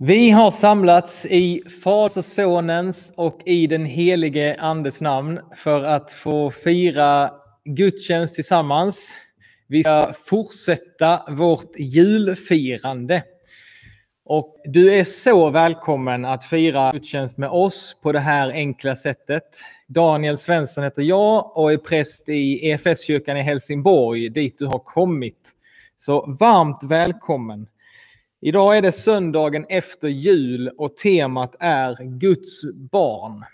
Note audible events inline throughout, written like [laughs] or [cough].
Vi har samlats i Faders och Sonens och i den helige Andes namn för att få fira gudstjänst tillsammans. Vi ska fortsätta vårt julfirande. Och du är så välkommen att fira gudstjänst med oss på det här enkla sättet. Daniel Svensson heter jag och är präst i EFS-kyrkan i Helsingborg, dit du har kommit. Så varmt välkommen. Idag är det söndagen efter jul och temat är Guds barn.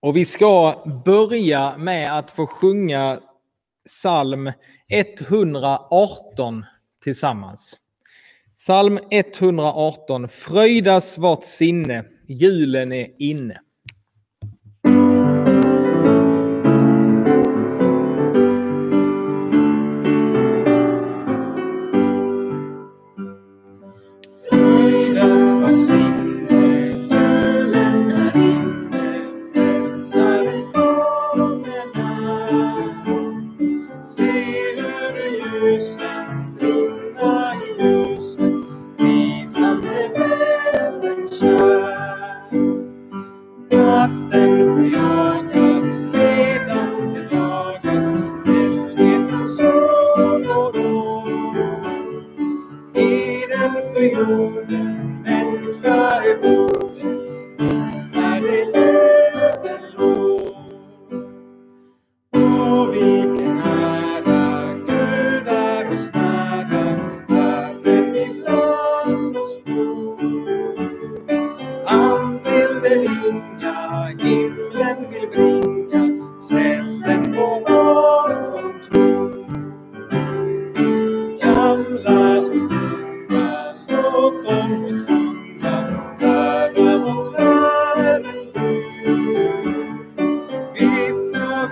Och vi ska börja med att få sjunga psalm 118 tillsammans. Psalm 118. Fröjdas vart sinne, julen är inne.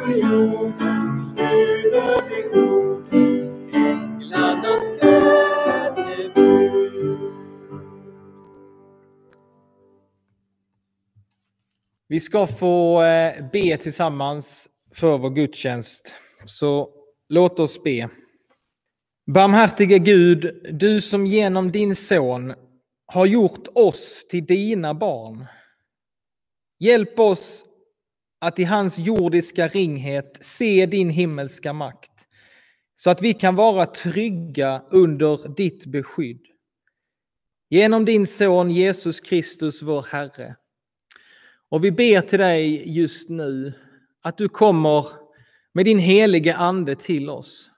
Vi ska få eh, be tillsammans för vår gudstjänst. Så låt oss be. Barmhärtige Gud, du som genom din son har gjort oss till dina barn. Hjälp oss att i hans jordiska ringhet se din himmelska makt, så att vi kan vara trygga under ditt beskydd. Genom din son Jesus Kristus, vår Herre. Och vi ber till dig just nu att du kommer med din helige ande till oss.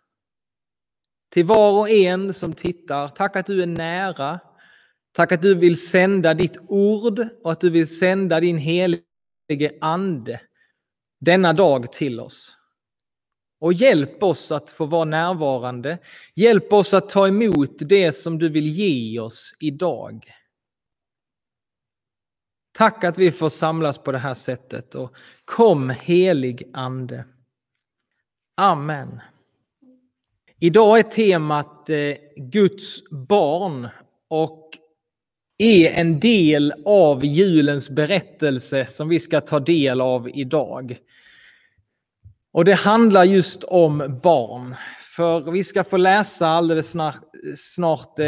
Till var och en som tittar, tack att du är nära. Tack att du vill sända ditt ord och att du vill sända din helige ande denna dag till oss. Och hjälp oss att få vara närvarande. Hjälp oss att ta emot det som du vill ge oss idag. Tack att vi får samlas på det här sättet och kom helig ande. Amen. Idag är temat eh, Guds barn och är en del av julens berättelse som vi ska ta del av idag. Och det handlar just om barn. För vi ska få läsa alldeles snart, snart eh,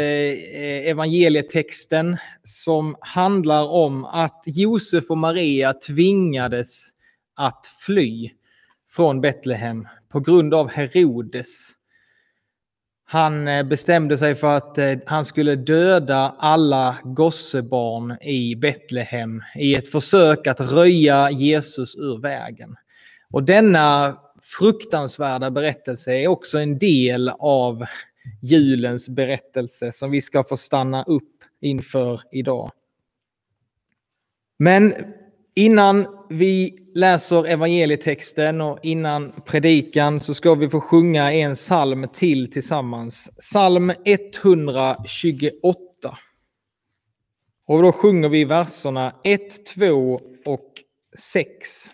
evangelietexten som handlar om att Josef och Maria tvingades att fly från Betlehem på grund av Herodes. Han eh, bestämde sig för att eh, han skulle döda alla gossebarn i Betlehem i ett försök att röja Jesus ur vägen. Och denna fruktansvärda berättelse är också en del av julens berättelse som vi ska få stanna upp inför idag. Men innan vi läser evangelietexten och innan predikan så ska vi få sjunga en psalm till tillsammans. Psalm 128. Och då sjunger vi verserna 1, 2 och 6.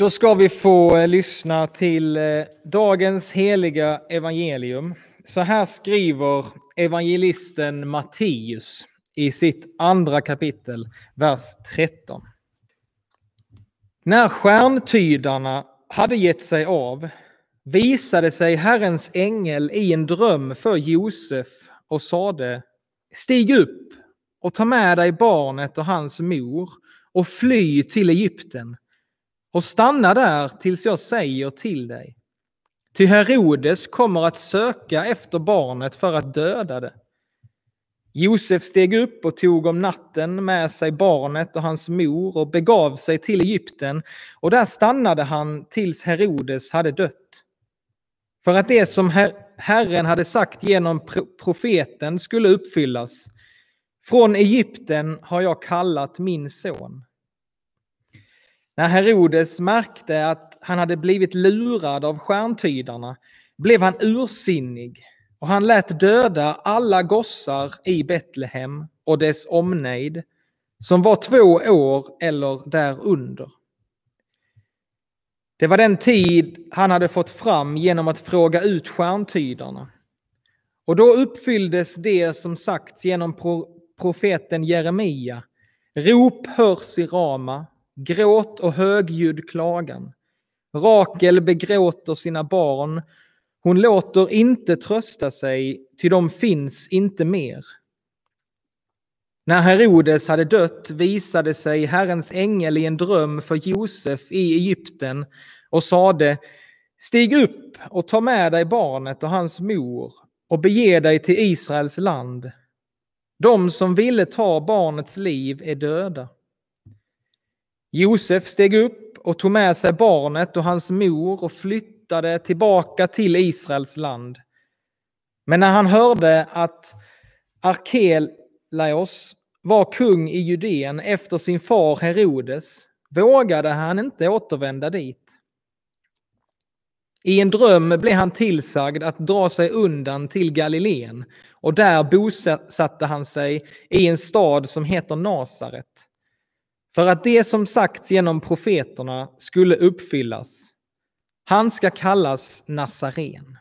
Då ska vi få eh, lyssna till eh, dagens heliga evangelium. Så här skriver evangelisten Matteus i sitt andra kapitel, vers 13. När stjärntydarna hade gett sig av visade sig Herrens ängel i en dröm för Josef och sade Stig upp och ta med dig barnet och hans mor och fly till Egypten och stanna där tills jag säger till dig. Ty Herodes kommer att söka efter barnet för att döda det. Josef steg upp och tog om natten med sig barnet och hans mor och begav sig till Egypten och där stannade han tills Herodes hade dött. För att det som her Herren hade sagt genom profeten skulle uppfyllas. Från Egypten har jag kallat min son. När Herodes märkte att han hade blivit lurad av stjärntydarna blev han ursinnig och han lät döda alla gossar i Betlehem och dess omnejd som var två år eller därunder. Det var den tid han hade fått fram genom att fråga ut stjärntydarna. Och då uppfylldes det som sagts genom profeten Jeremia. Rop hörs i Rama, gråt och högljudd klagan. Rakel begråter sina barn. Hon låter inte trösta sig, ty de finns inte mer. När Herodes hade dött visade sig Herrens ängel i en dröm för Josef i Egypten och sade Stig upp och ta med dig barnet och hans mor och bege dig till Israels land. De som ville ta barnets liv är döda. Josef steg upp och tog med sig barnet och hans mor och flyttade tillbaka till Israels land. Men när han hörde att Arkelaios var kung i Judeen efter sin far Herodes vågade han inte återvända dit. I en dröm blev han tillsagd att dra sig undan till Galileen och där bosatte han sig i en stad som heter Nasaret för att det som sagts genom profeterna skulle uppfyllas. Han ska kallas Nazaren.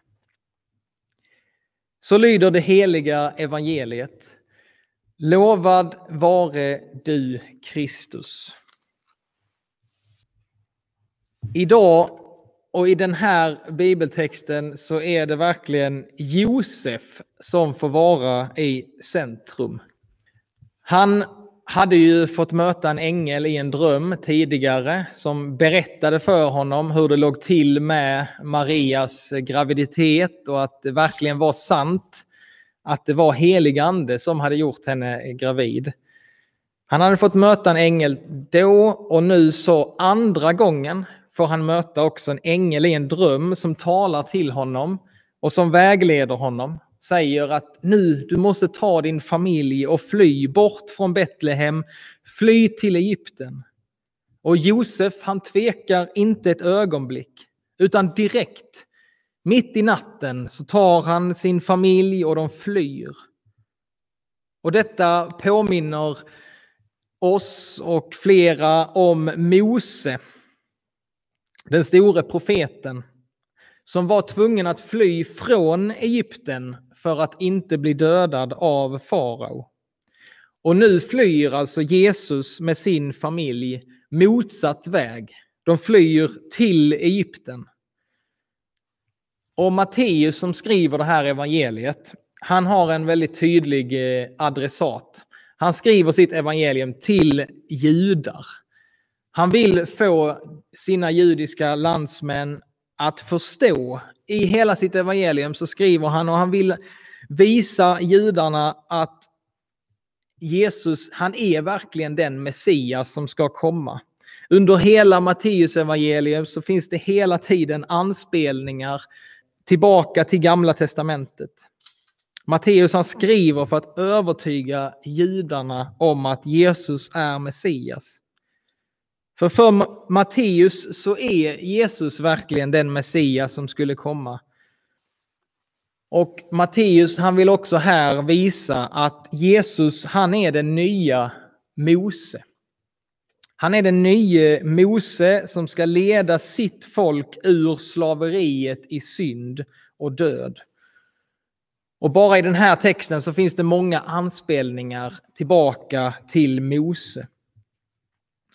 Så lyder det heliga evangeliet. Lovad vare du Kristus. Idag och i den här bibeltexten så är det verkligen Josef som får vara i centrum. Han hade ju fått möta en ängel i en dröm tidigare som berättade för honom hur det låg till med Marias graviditet och att det verkligen var sant att det var helig ande som hade gjort henne gravid. Han hade fått möta en ängel då och nu så andra gången får han möta också en ängel i en dröm som talar till honom och som vägleder honom. Säger att nu, du måste ta din familj och fly bort från Betlehem, fly till Egypten. Och Josef, han tvekar inte ett ögonblick, utan direkt, mitt i natten, så tar han sin familj och de flyr. Och detta påminner oss och flera om Mose, den store profeten, som var tvungen att fly från Egypten för att inte bli dödad av farao. Och nu flyr alltså Jesus med sin familj motsatt väg. De flyr till Egypten. Och Matteus som skriver det här evangeliet, han har en väldigt tydlig eh, adressat. Han skriver sitt evangelium till judar. Han vill få sina judiska landsmän att förstå. I hela sitt evangelium så skriver han och han vill visa judarna att Jesus, han är verkligen den Messias som ska komma. Under hela Matteus evangelium så finns det hela tiden anspelningar tillbaka till Gamla Testamentet. Matteus han skriver för att övertyga judarna om att Jesus är Messias. För för Matteus så är Jesus verkligen den Messias som skulle komma. Och Matteus han vill också här visa att Jesus han är den nya Mose. Han är den nya Mose som ska leda sitt folk ur slaveriet i synd och död. Och bara i den här texten så finns det många anspelningar tillbaka till Mose.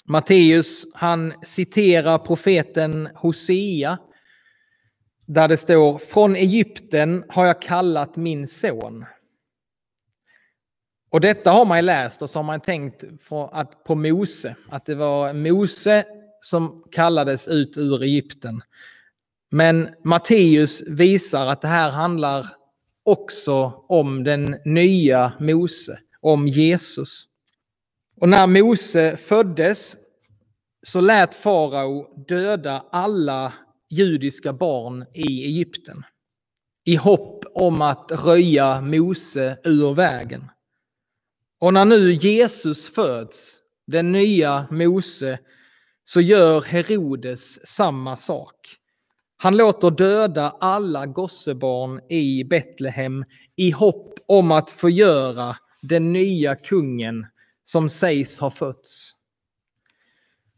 Matteus han citerar profeten Hosea där det står från Egypten har jag kallat min son. Och detta har man läst och så har man tänkt på Mose, att det var Mose som kallades ut ur Egypten. Men Matteus visar att det här handlar också om den nya Mose, om Jesus. Och när Mose föddes så lät farao döda alla judiska barn i Egypten i hopp om att röja Mose ur vägen. Och när nu Jesus föds, den nya Mose, så gör Herodes samma sak. Han låter döda alla gossebarn i Betlehem i hopp om att förgöra den nya kungen som sägs ha fötts.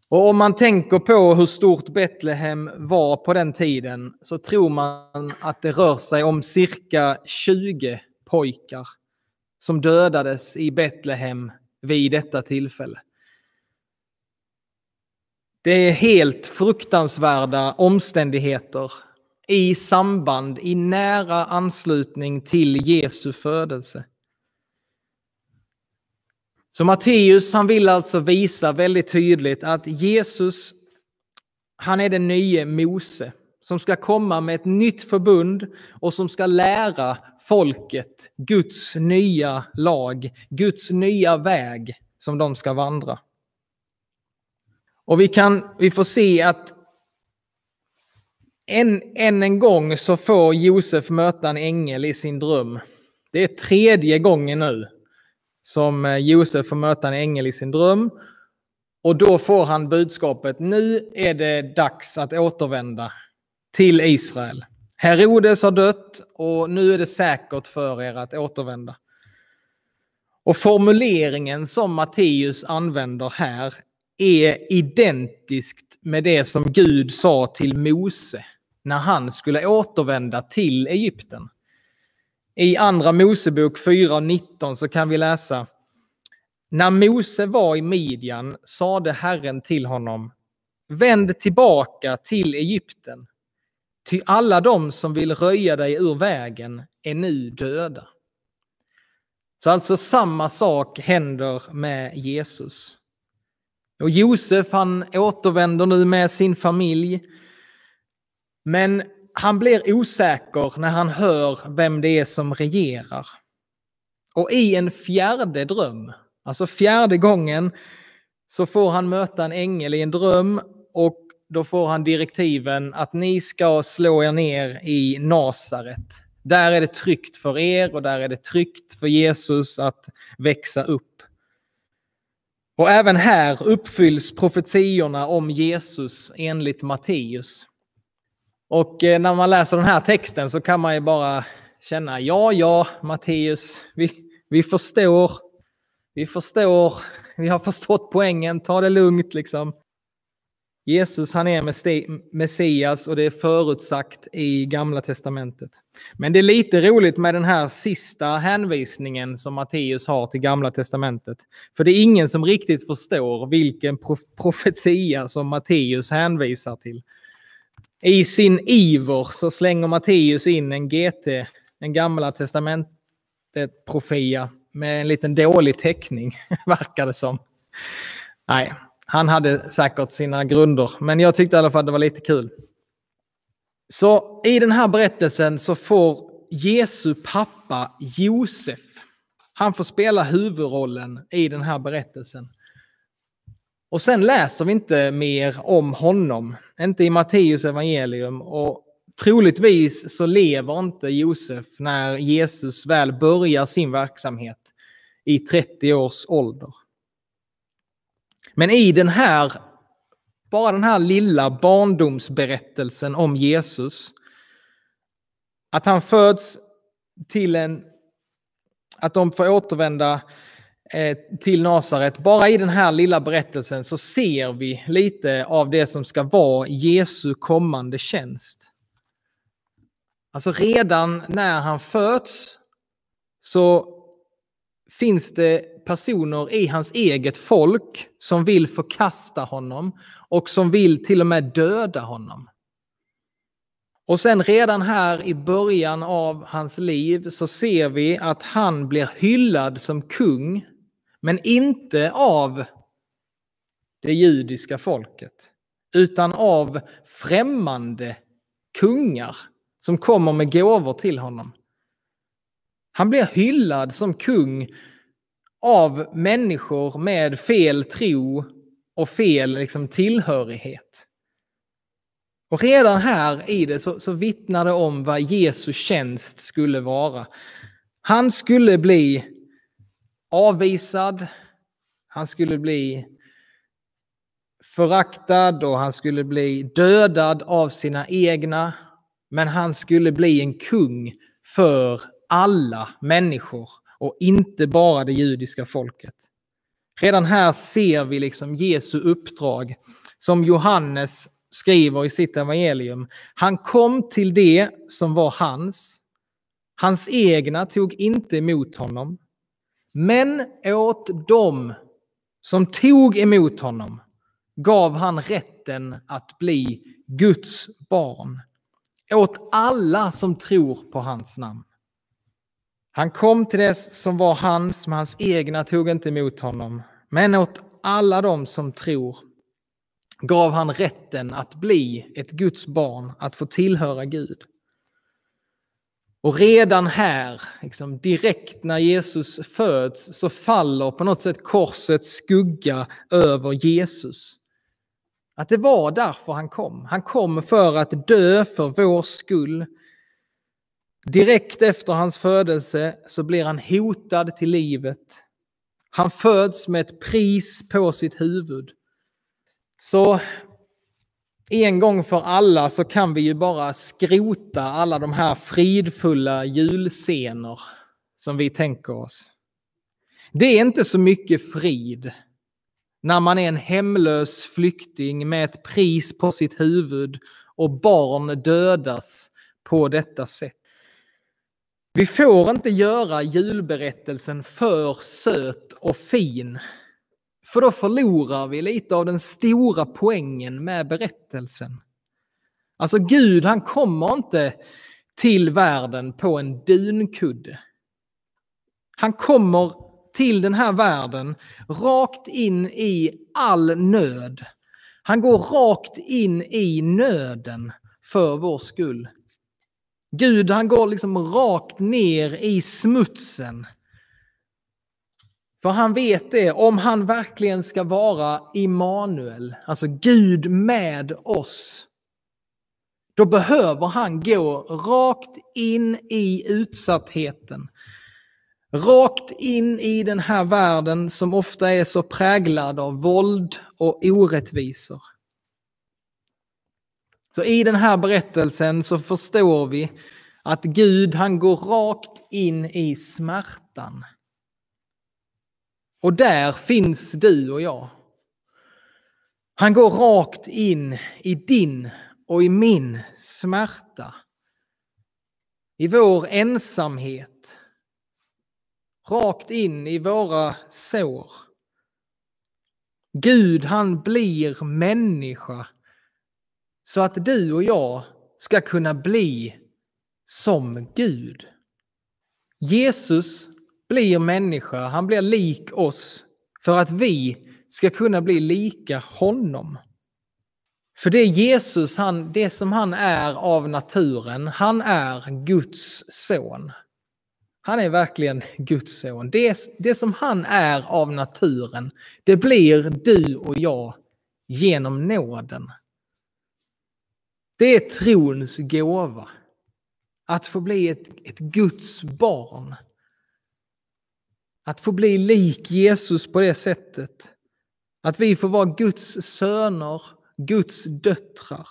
Och om man tänker på hur stort Betlehem var på den tiden så tror man att det rör sig om cirka 20 pojkar som dödades i Betlehem vid detta tillfälle. Det är helt fruktansvärda omständigheter i samband, i nära anslutning till Jesu födelse. Så Matteus han vill alltså visa väldigt tydligt att Jesus, han är den nye Mose som ska komma med ett nytt förbund och som ska lära folket Guds nya lag, Guds nya väg som de ska vandra. Och vi, kan, vi får se att än, än en gång så får Josef möta en ängel i sin dröm. Det är tredje gången nu som eh, Josef får möta en ängel i sin dröm. Och då får han budskapet, nu är det dags att återvända till Israel. Herodes har dött och nu är det säkert för er att återvända. Och formuleringen som Matteus använder här är identiskt med det som Gud sa till Mose när han skulle återvända till Egypten. I Andra Mosebok 4.19 så kan vi läsa När Mose var i Midjan sade Herren till honom Vänd tillbaka till Egypten, ty alla de som vill röja dig ur vägen är nu döda. Så alltså samma sak händer med Jesus. Och Josef han återvänder nu med sin familj. Men han blir osäker när han hör vem det är som regerar. Och i en fjärde dröm, alltså fjärde gången, så får han möta en ängel i en dröm och då får han direktiven att ni ska slå er ner i Nasaret. Där är det tryggt för er och där är det tryggt för Jesus att växa upp. Och även här uppfylls profetiorna om Jesus enligt Matteus. Och eh, när man läser den här texten så kan man ju bara känna, ja, ja, Matteus, vi, vi förstår, vi förstår, vi har förstått poängen, ta det lugnt liksom. Jesus han är Messias och det är förutsagt i Gamla Testamentet. Men det är lite roligt med den här sista hänvisningen som Matteus har till Gamla Testamentet. För det är ingen som riktigt förstår vilken profetia som Matteus hänvisar till. I sin iver så slänger Matteus in en GT, en Gamla Testamentet-profia med en liten dålig teckning, [laughs] verkar det som. Nej, han hade säkert sina grunder, men jag tyckte i alla fall att det var lite kul. Så i den här berättelsen så får Jesu pappa Josef, han får spela huvudrollen i den här berättelsen. Och sen läser vi inte mer om honom, inte i Matteus evangelium och troligtvis så lever inte Josef när Jesus väl börjar sin verksamhet i 30 års ålder. Men i den här, bara den här lilla barndomsberättelsen om Jesus, att han föds till en, att de får återvända Eh, till Nasaret. Bara i den här lilla berättelsen så ser vi lite av det som ska vara Jesu kommande tjänst. Alltså redan när han föds så finns det personer i hans eget folk som vill förkasta honom och som vill till och med döda honom. Och sen redan här i början av hans liv så ser vi att han blir hyllad som kung, men inte av det judiska folket, utan av främmande kungar som kommer med gåvor till honom. Han blir hyllad som kung av människor med fel tro och fel liksom, tillhörighet. Och redan här i det så, så vittnar det om vad Jesu tjänst skulle vara. Han skulle bli avvisad, han skulle bli föraktad och han skulle bli dödad av sina egna. Men han skulle bli en kung för alla människor och inte bara det judiska folket. Redan här ser vi liksom Jesu uppdrag som Johannes skriver i sitt evangelium. Han kom till det som var hans. Hans egna tog inte emot honom. Men åt dem som tog emot honom gav han rätten att bli Guds barn. Åt alla som tror på hans namn. Han kom till det som var hans, men hans egna tog inte emot honom. Men åt alla dem som tror gav han rätten att bli ett Guds barn, att få tillhöra Gud. Och redan här, liksom direkt när Jesus föds, så faller på något sätt korsets skugga över Jesus. Att det var därför han kom. Han kom för att dö för vår skull, Direkt efter hans födelse så blir han hotad till livet. Han föds med ett pris på sitt huvud. Så en gång för alla så kan vi ju bara skrota alla de här fridfulla julscener som vi tänker oss. Det är inte så mycket frid när man är en hemlös flykting med ett pris på sitt huvud och barn dödas på detta sätt. Vi får inte göra julberättelsen för söt och fin. För då förlorar vi lite av den stora poängen med berättelsen. Alltså Gud, han kommer inte till världen på en dunkudde. Han kommer till den här världen rakt in i all nöd. Han går rakt in i nöden för vår skull. Gud, han går liksom rakt ner i smutsen. För han vet det, om han verkligen ska vara Immanuel, alltså Gud med oss, då behöver han gå rakt in i utsattheten. Rakt in i den här världen som ofta är så präglad av våld och orättvisor. Så i den här berättelsen så förstår vi att Gud han går rakt in i smärtan. Och där finns du och jag. Han går rakt in i din och i min smärta. I vår ensamhet. Rakt in i våra sår. Gud han blir människa så att du och jag ska kunna bli som Gud. Jesus blir människa, han blir lik oss för att vi ska kunna bli lika honom. För det Jesus, han, det som han är av naturen, han är Guds son. Han är verkligen Guds son. Det, det som han är av naturen, det blir du och jag genom nåden. Det är trons gåva. Att få bli ett, ett Guds barn. Att få bli lik Jesus på det sättet. Att vi får vara Guds söner, Guds döttrar.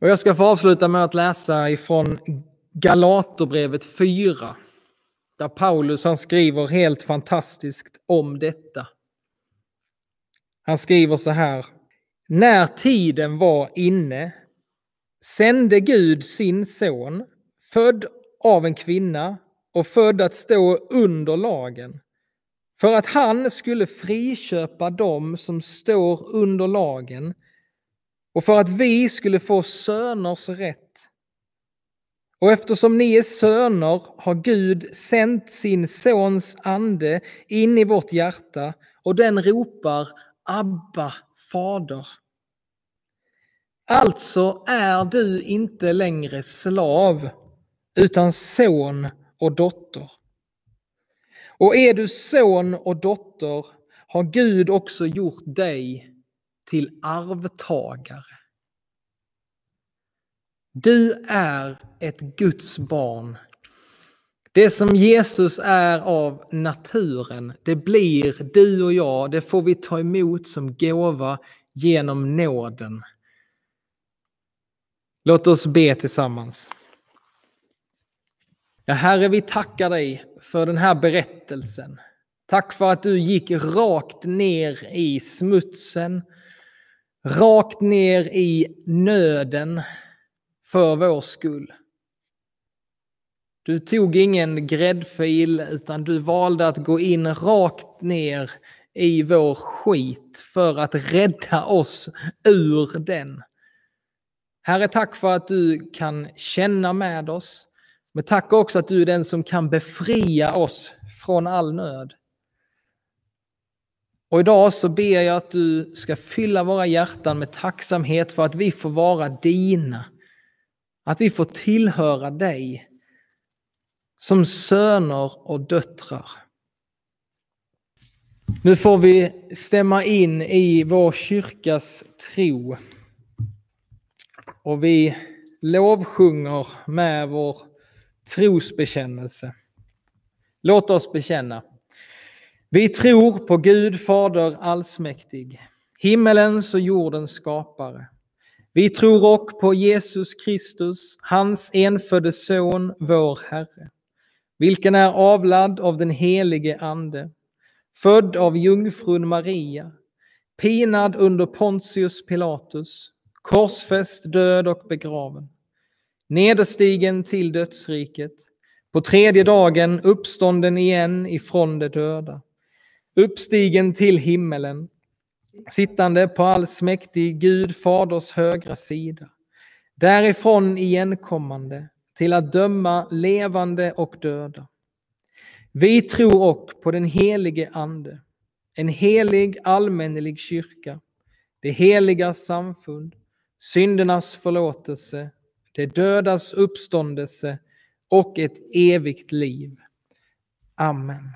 Och jag ska få avsluta med att läsa ifrån Galaterbrevet 4. Där Paulus han skriver helt fantastiskt om detta. Han skriver så här. När tiden var inne sände Gud sin son, född av en kvinna och född att stå under lagen, för att han skulle friköpa dem som står under lagen och för att vi skulle få söners rätt. Och eftersom ni är söner har Gud sänt sin sons ande in i vårt hjärta och den ropar Abba, Fader. Alltså är du inte längre slav, utan son och dotter. Och är du son och dotter har Gud också gjort dig till arvtagare. Du är ett Guds barn. Det som Jesus är av naturen, det blir du och jag, det får vi ta emot som gåva genom nåden. Låt oss be tillsammans. Ja, Herre, vi tackar dig för den här berättelsen. Tack för att du gick rakt ner i smutsen, rakt ner i nöden för vår skull. Du tog ingen gräddfil utan du valde att gå in rakt ner i vår skit för att rädda oss ur den. Herre, tack för att du kan känna med oss. Men tack också att du är den som kan befria oss från all nöd. Och idag så ber jag att du ska fylla våra hjärtan med tacksamhet för att vi får vara dina. Att vi får tillhöra dig som söner och döttrar. Nu får vi stämma in i vår kyrkas tro. Och vi lovsjunger med vår trosbekännelse. Låt oss bekänna. Vi tror på Gud Fader allsmäktig, himmelens och jordens skapare. Vi tror också på Jesus Kristus, hans enfödde son, vår Herre, vilken är avlad av den helige Ande, född av jungfrun Maria, pinad under Pontius Pilatus, korsfäst, död och begraven, nederstigen till dödsriket, på tredje dagen uppstånden igen ifrån de döda, uppstigen till himmelen, sittande på allsmäktig Gud faders högra sida, därifrån igenkommande till att döma levande och döda. Vi tror och på den helige Ande, en helig allmännelig kyrka, det heliga samfund, syndernas förlåtelse, det dödas uppståndelse och ett evigt liv. Amen.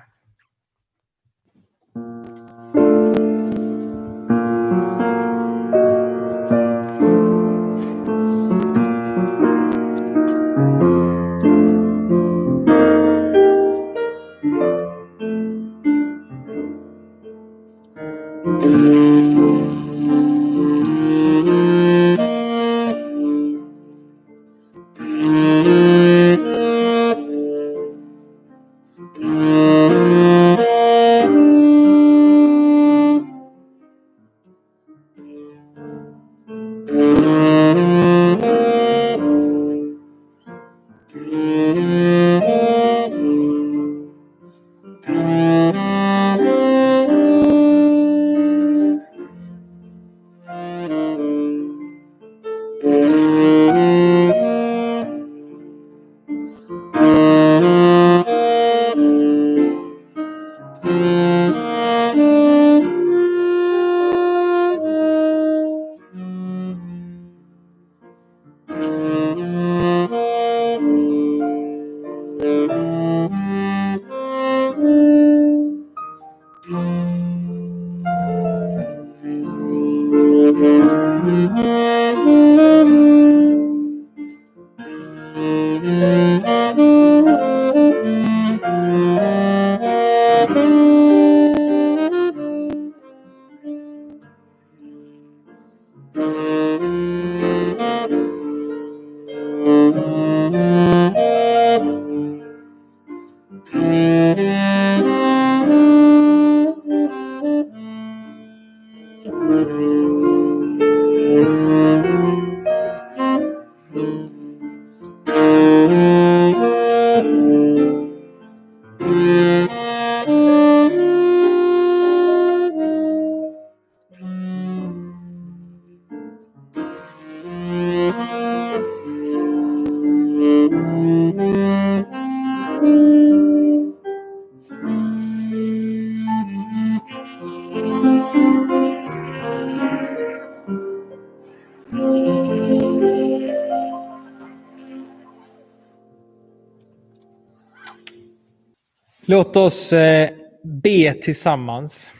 Låt oss eh, be tillsammans.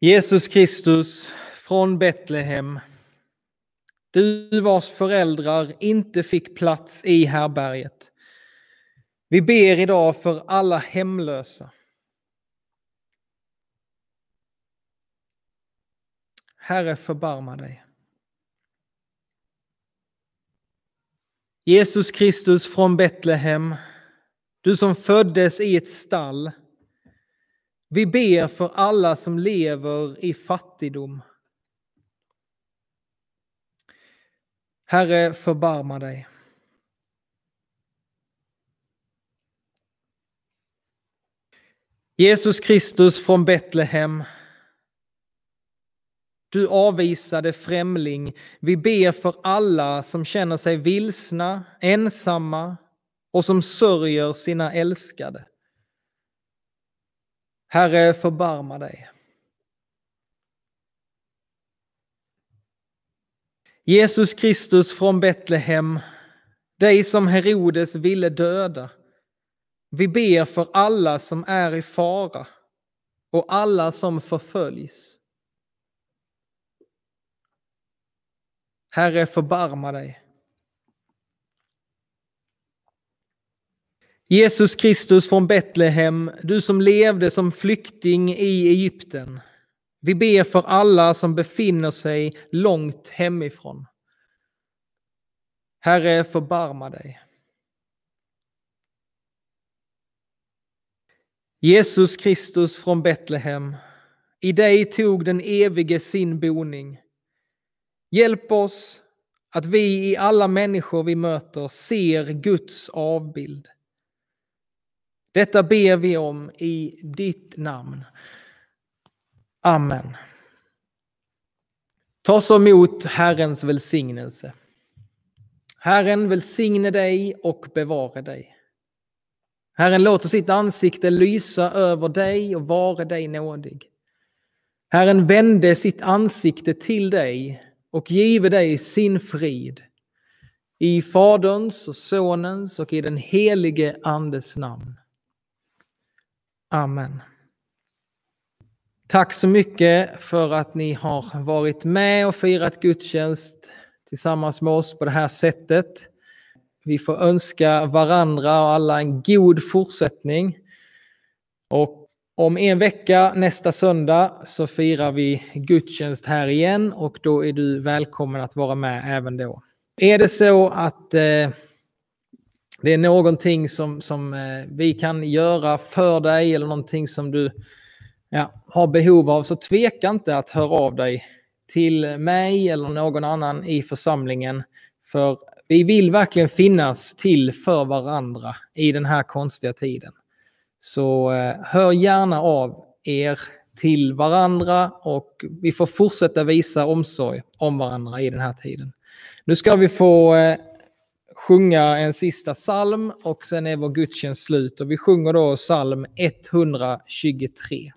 Jesus Kristus från Betlehem, du vars föräldrar inte fick plats i härberget. Vi ber idag för alla hemlösa. Herre, förbarma dig. Jesus Kristus från Betlehem, du som föddes i ett stall. Vi ber för alla som lever i fattigdom. Herre, förbarma dig. Jesus Kristus från Betlehem. Du avvisade främling. Vi ber för alla som känner sig vilsna, ensamma och som sörjer sina älskade. Herre, förbarma dig. Jesus Kristus från Betlehem, dig som Herodes ville döda. Vi ber för alla som är i fara och alla som förföljs. Herre, förbarma dig. Jesus Kristus från Betlehem, du som levde som flykting i Egypten. Vi ber för alla som befinner sig långt hemifrån. Herre, förbarma dig. Jesus Kristus från Betlehem, i dig tog den evige sin boning. Hjälp oss att vi i alla människor vi möter ser Guds avbild. Detta ber vi om i ditt namn. Amen. Ta så emot Herrens välsignelse. Herren välsigne dig och bevara dig. Herren låter sitt ansikte lysa över dig och vare dig nådig. Herren vände sitt ansikte till dig och give dig sin frid. I Faderns och Sonens och i den helige Andes namn. Amen. Tack så mycket för att ni har varit med och firat gudstjänst tillsammans med oss på det här sättet. Vi får önska varandra och alla en god fortsättning. Och om en vecka, nästa söndag, så firar vi gudstjänst här igen och då är du välkommen att vara med även då. Är det så att eh, det är någonting som, som eh, vi kan göra för dig eller någonting som du ja, har behov av så tveka inte att höra av dig till mig eller någon annan i församlingen. För vi vill verkligen finnas till för varandra i den här konstiga tiden. Så eh, hör gärna av er till varandra och vi får fortsätta visa omsorg om varandra i den här tiden. Nu ska vi få eh, sjunga en sista psalm och sen är vår gudstjänst slut och vi sjunger då psalm 123.